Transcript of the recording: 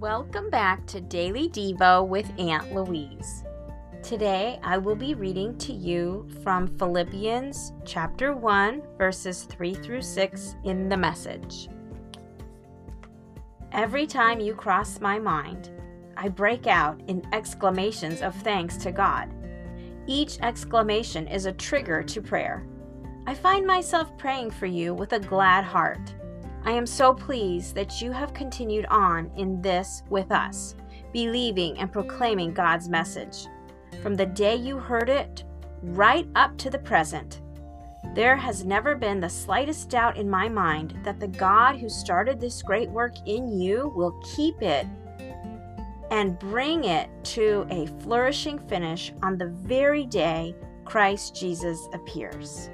Welcome back to Daily Devo with Aunt Louise. Today I will be reading to you from Philippians chapter 1, verses 3 through 6 in the message. Every time you cross my mind, I break out in exclamations of thanks to God. Each exclamation is a trigger to prayer. I find myself praying for you with a glad heart. I am so pleased that you have continued on in this with us, believing and proclaiming God's message. From the day you heard it right up to the present, there has never been the slightest doubt in my mind that the God who started this great work in you will keep it and bring it to a flourishing finish on the very day Christ Jesus appears.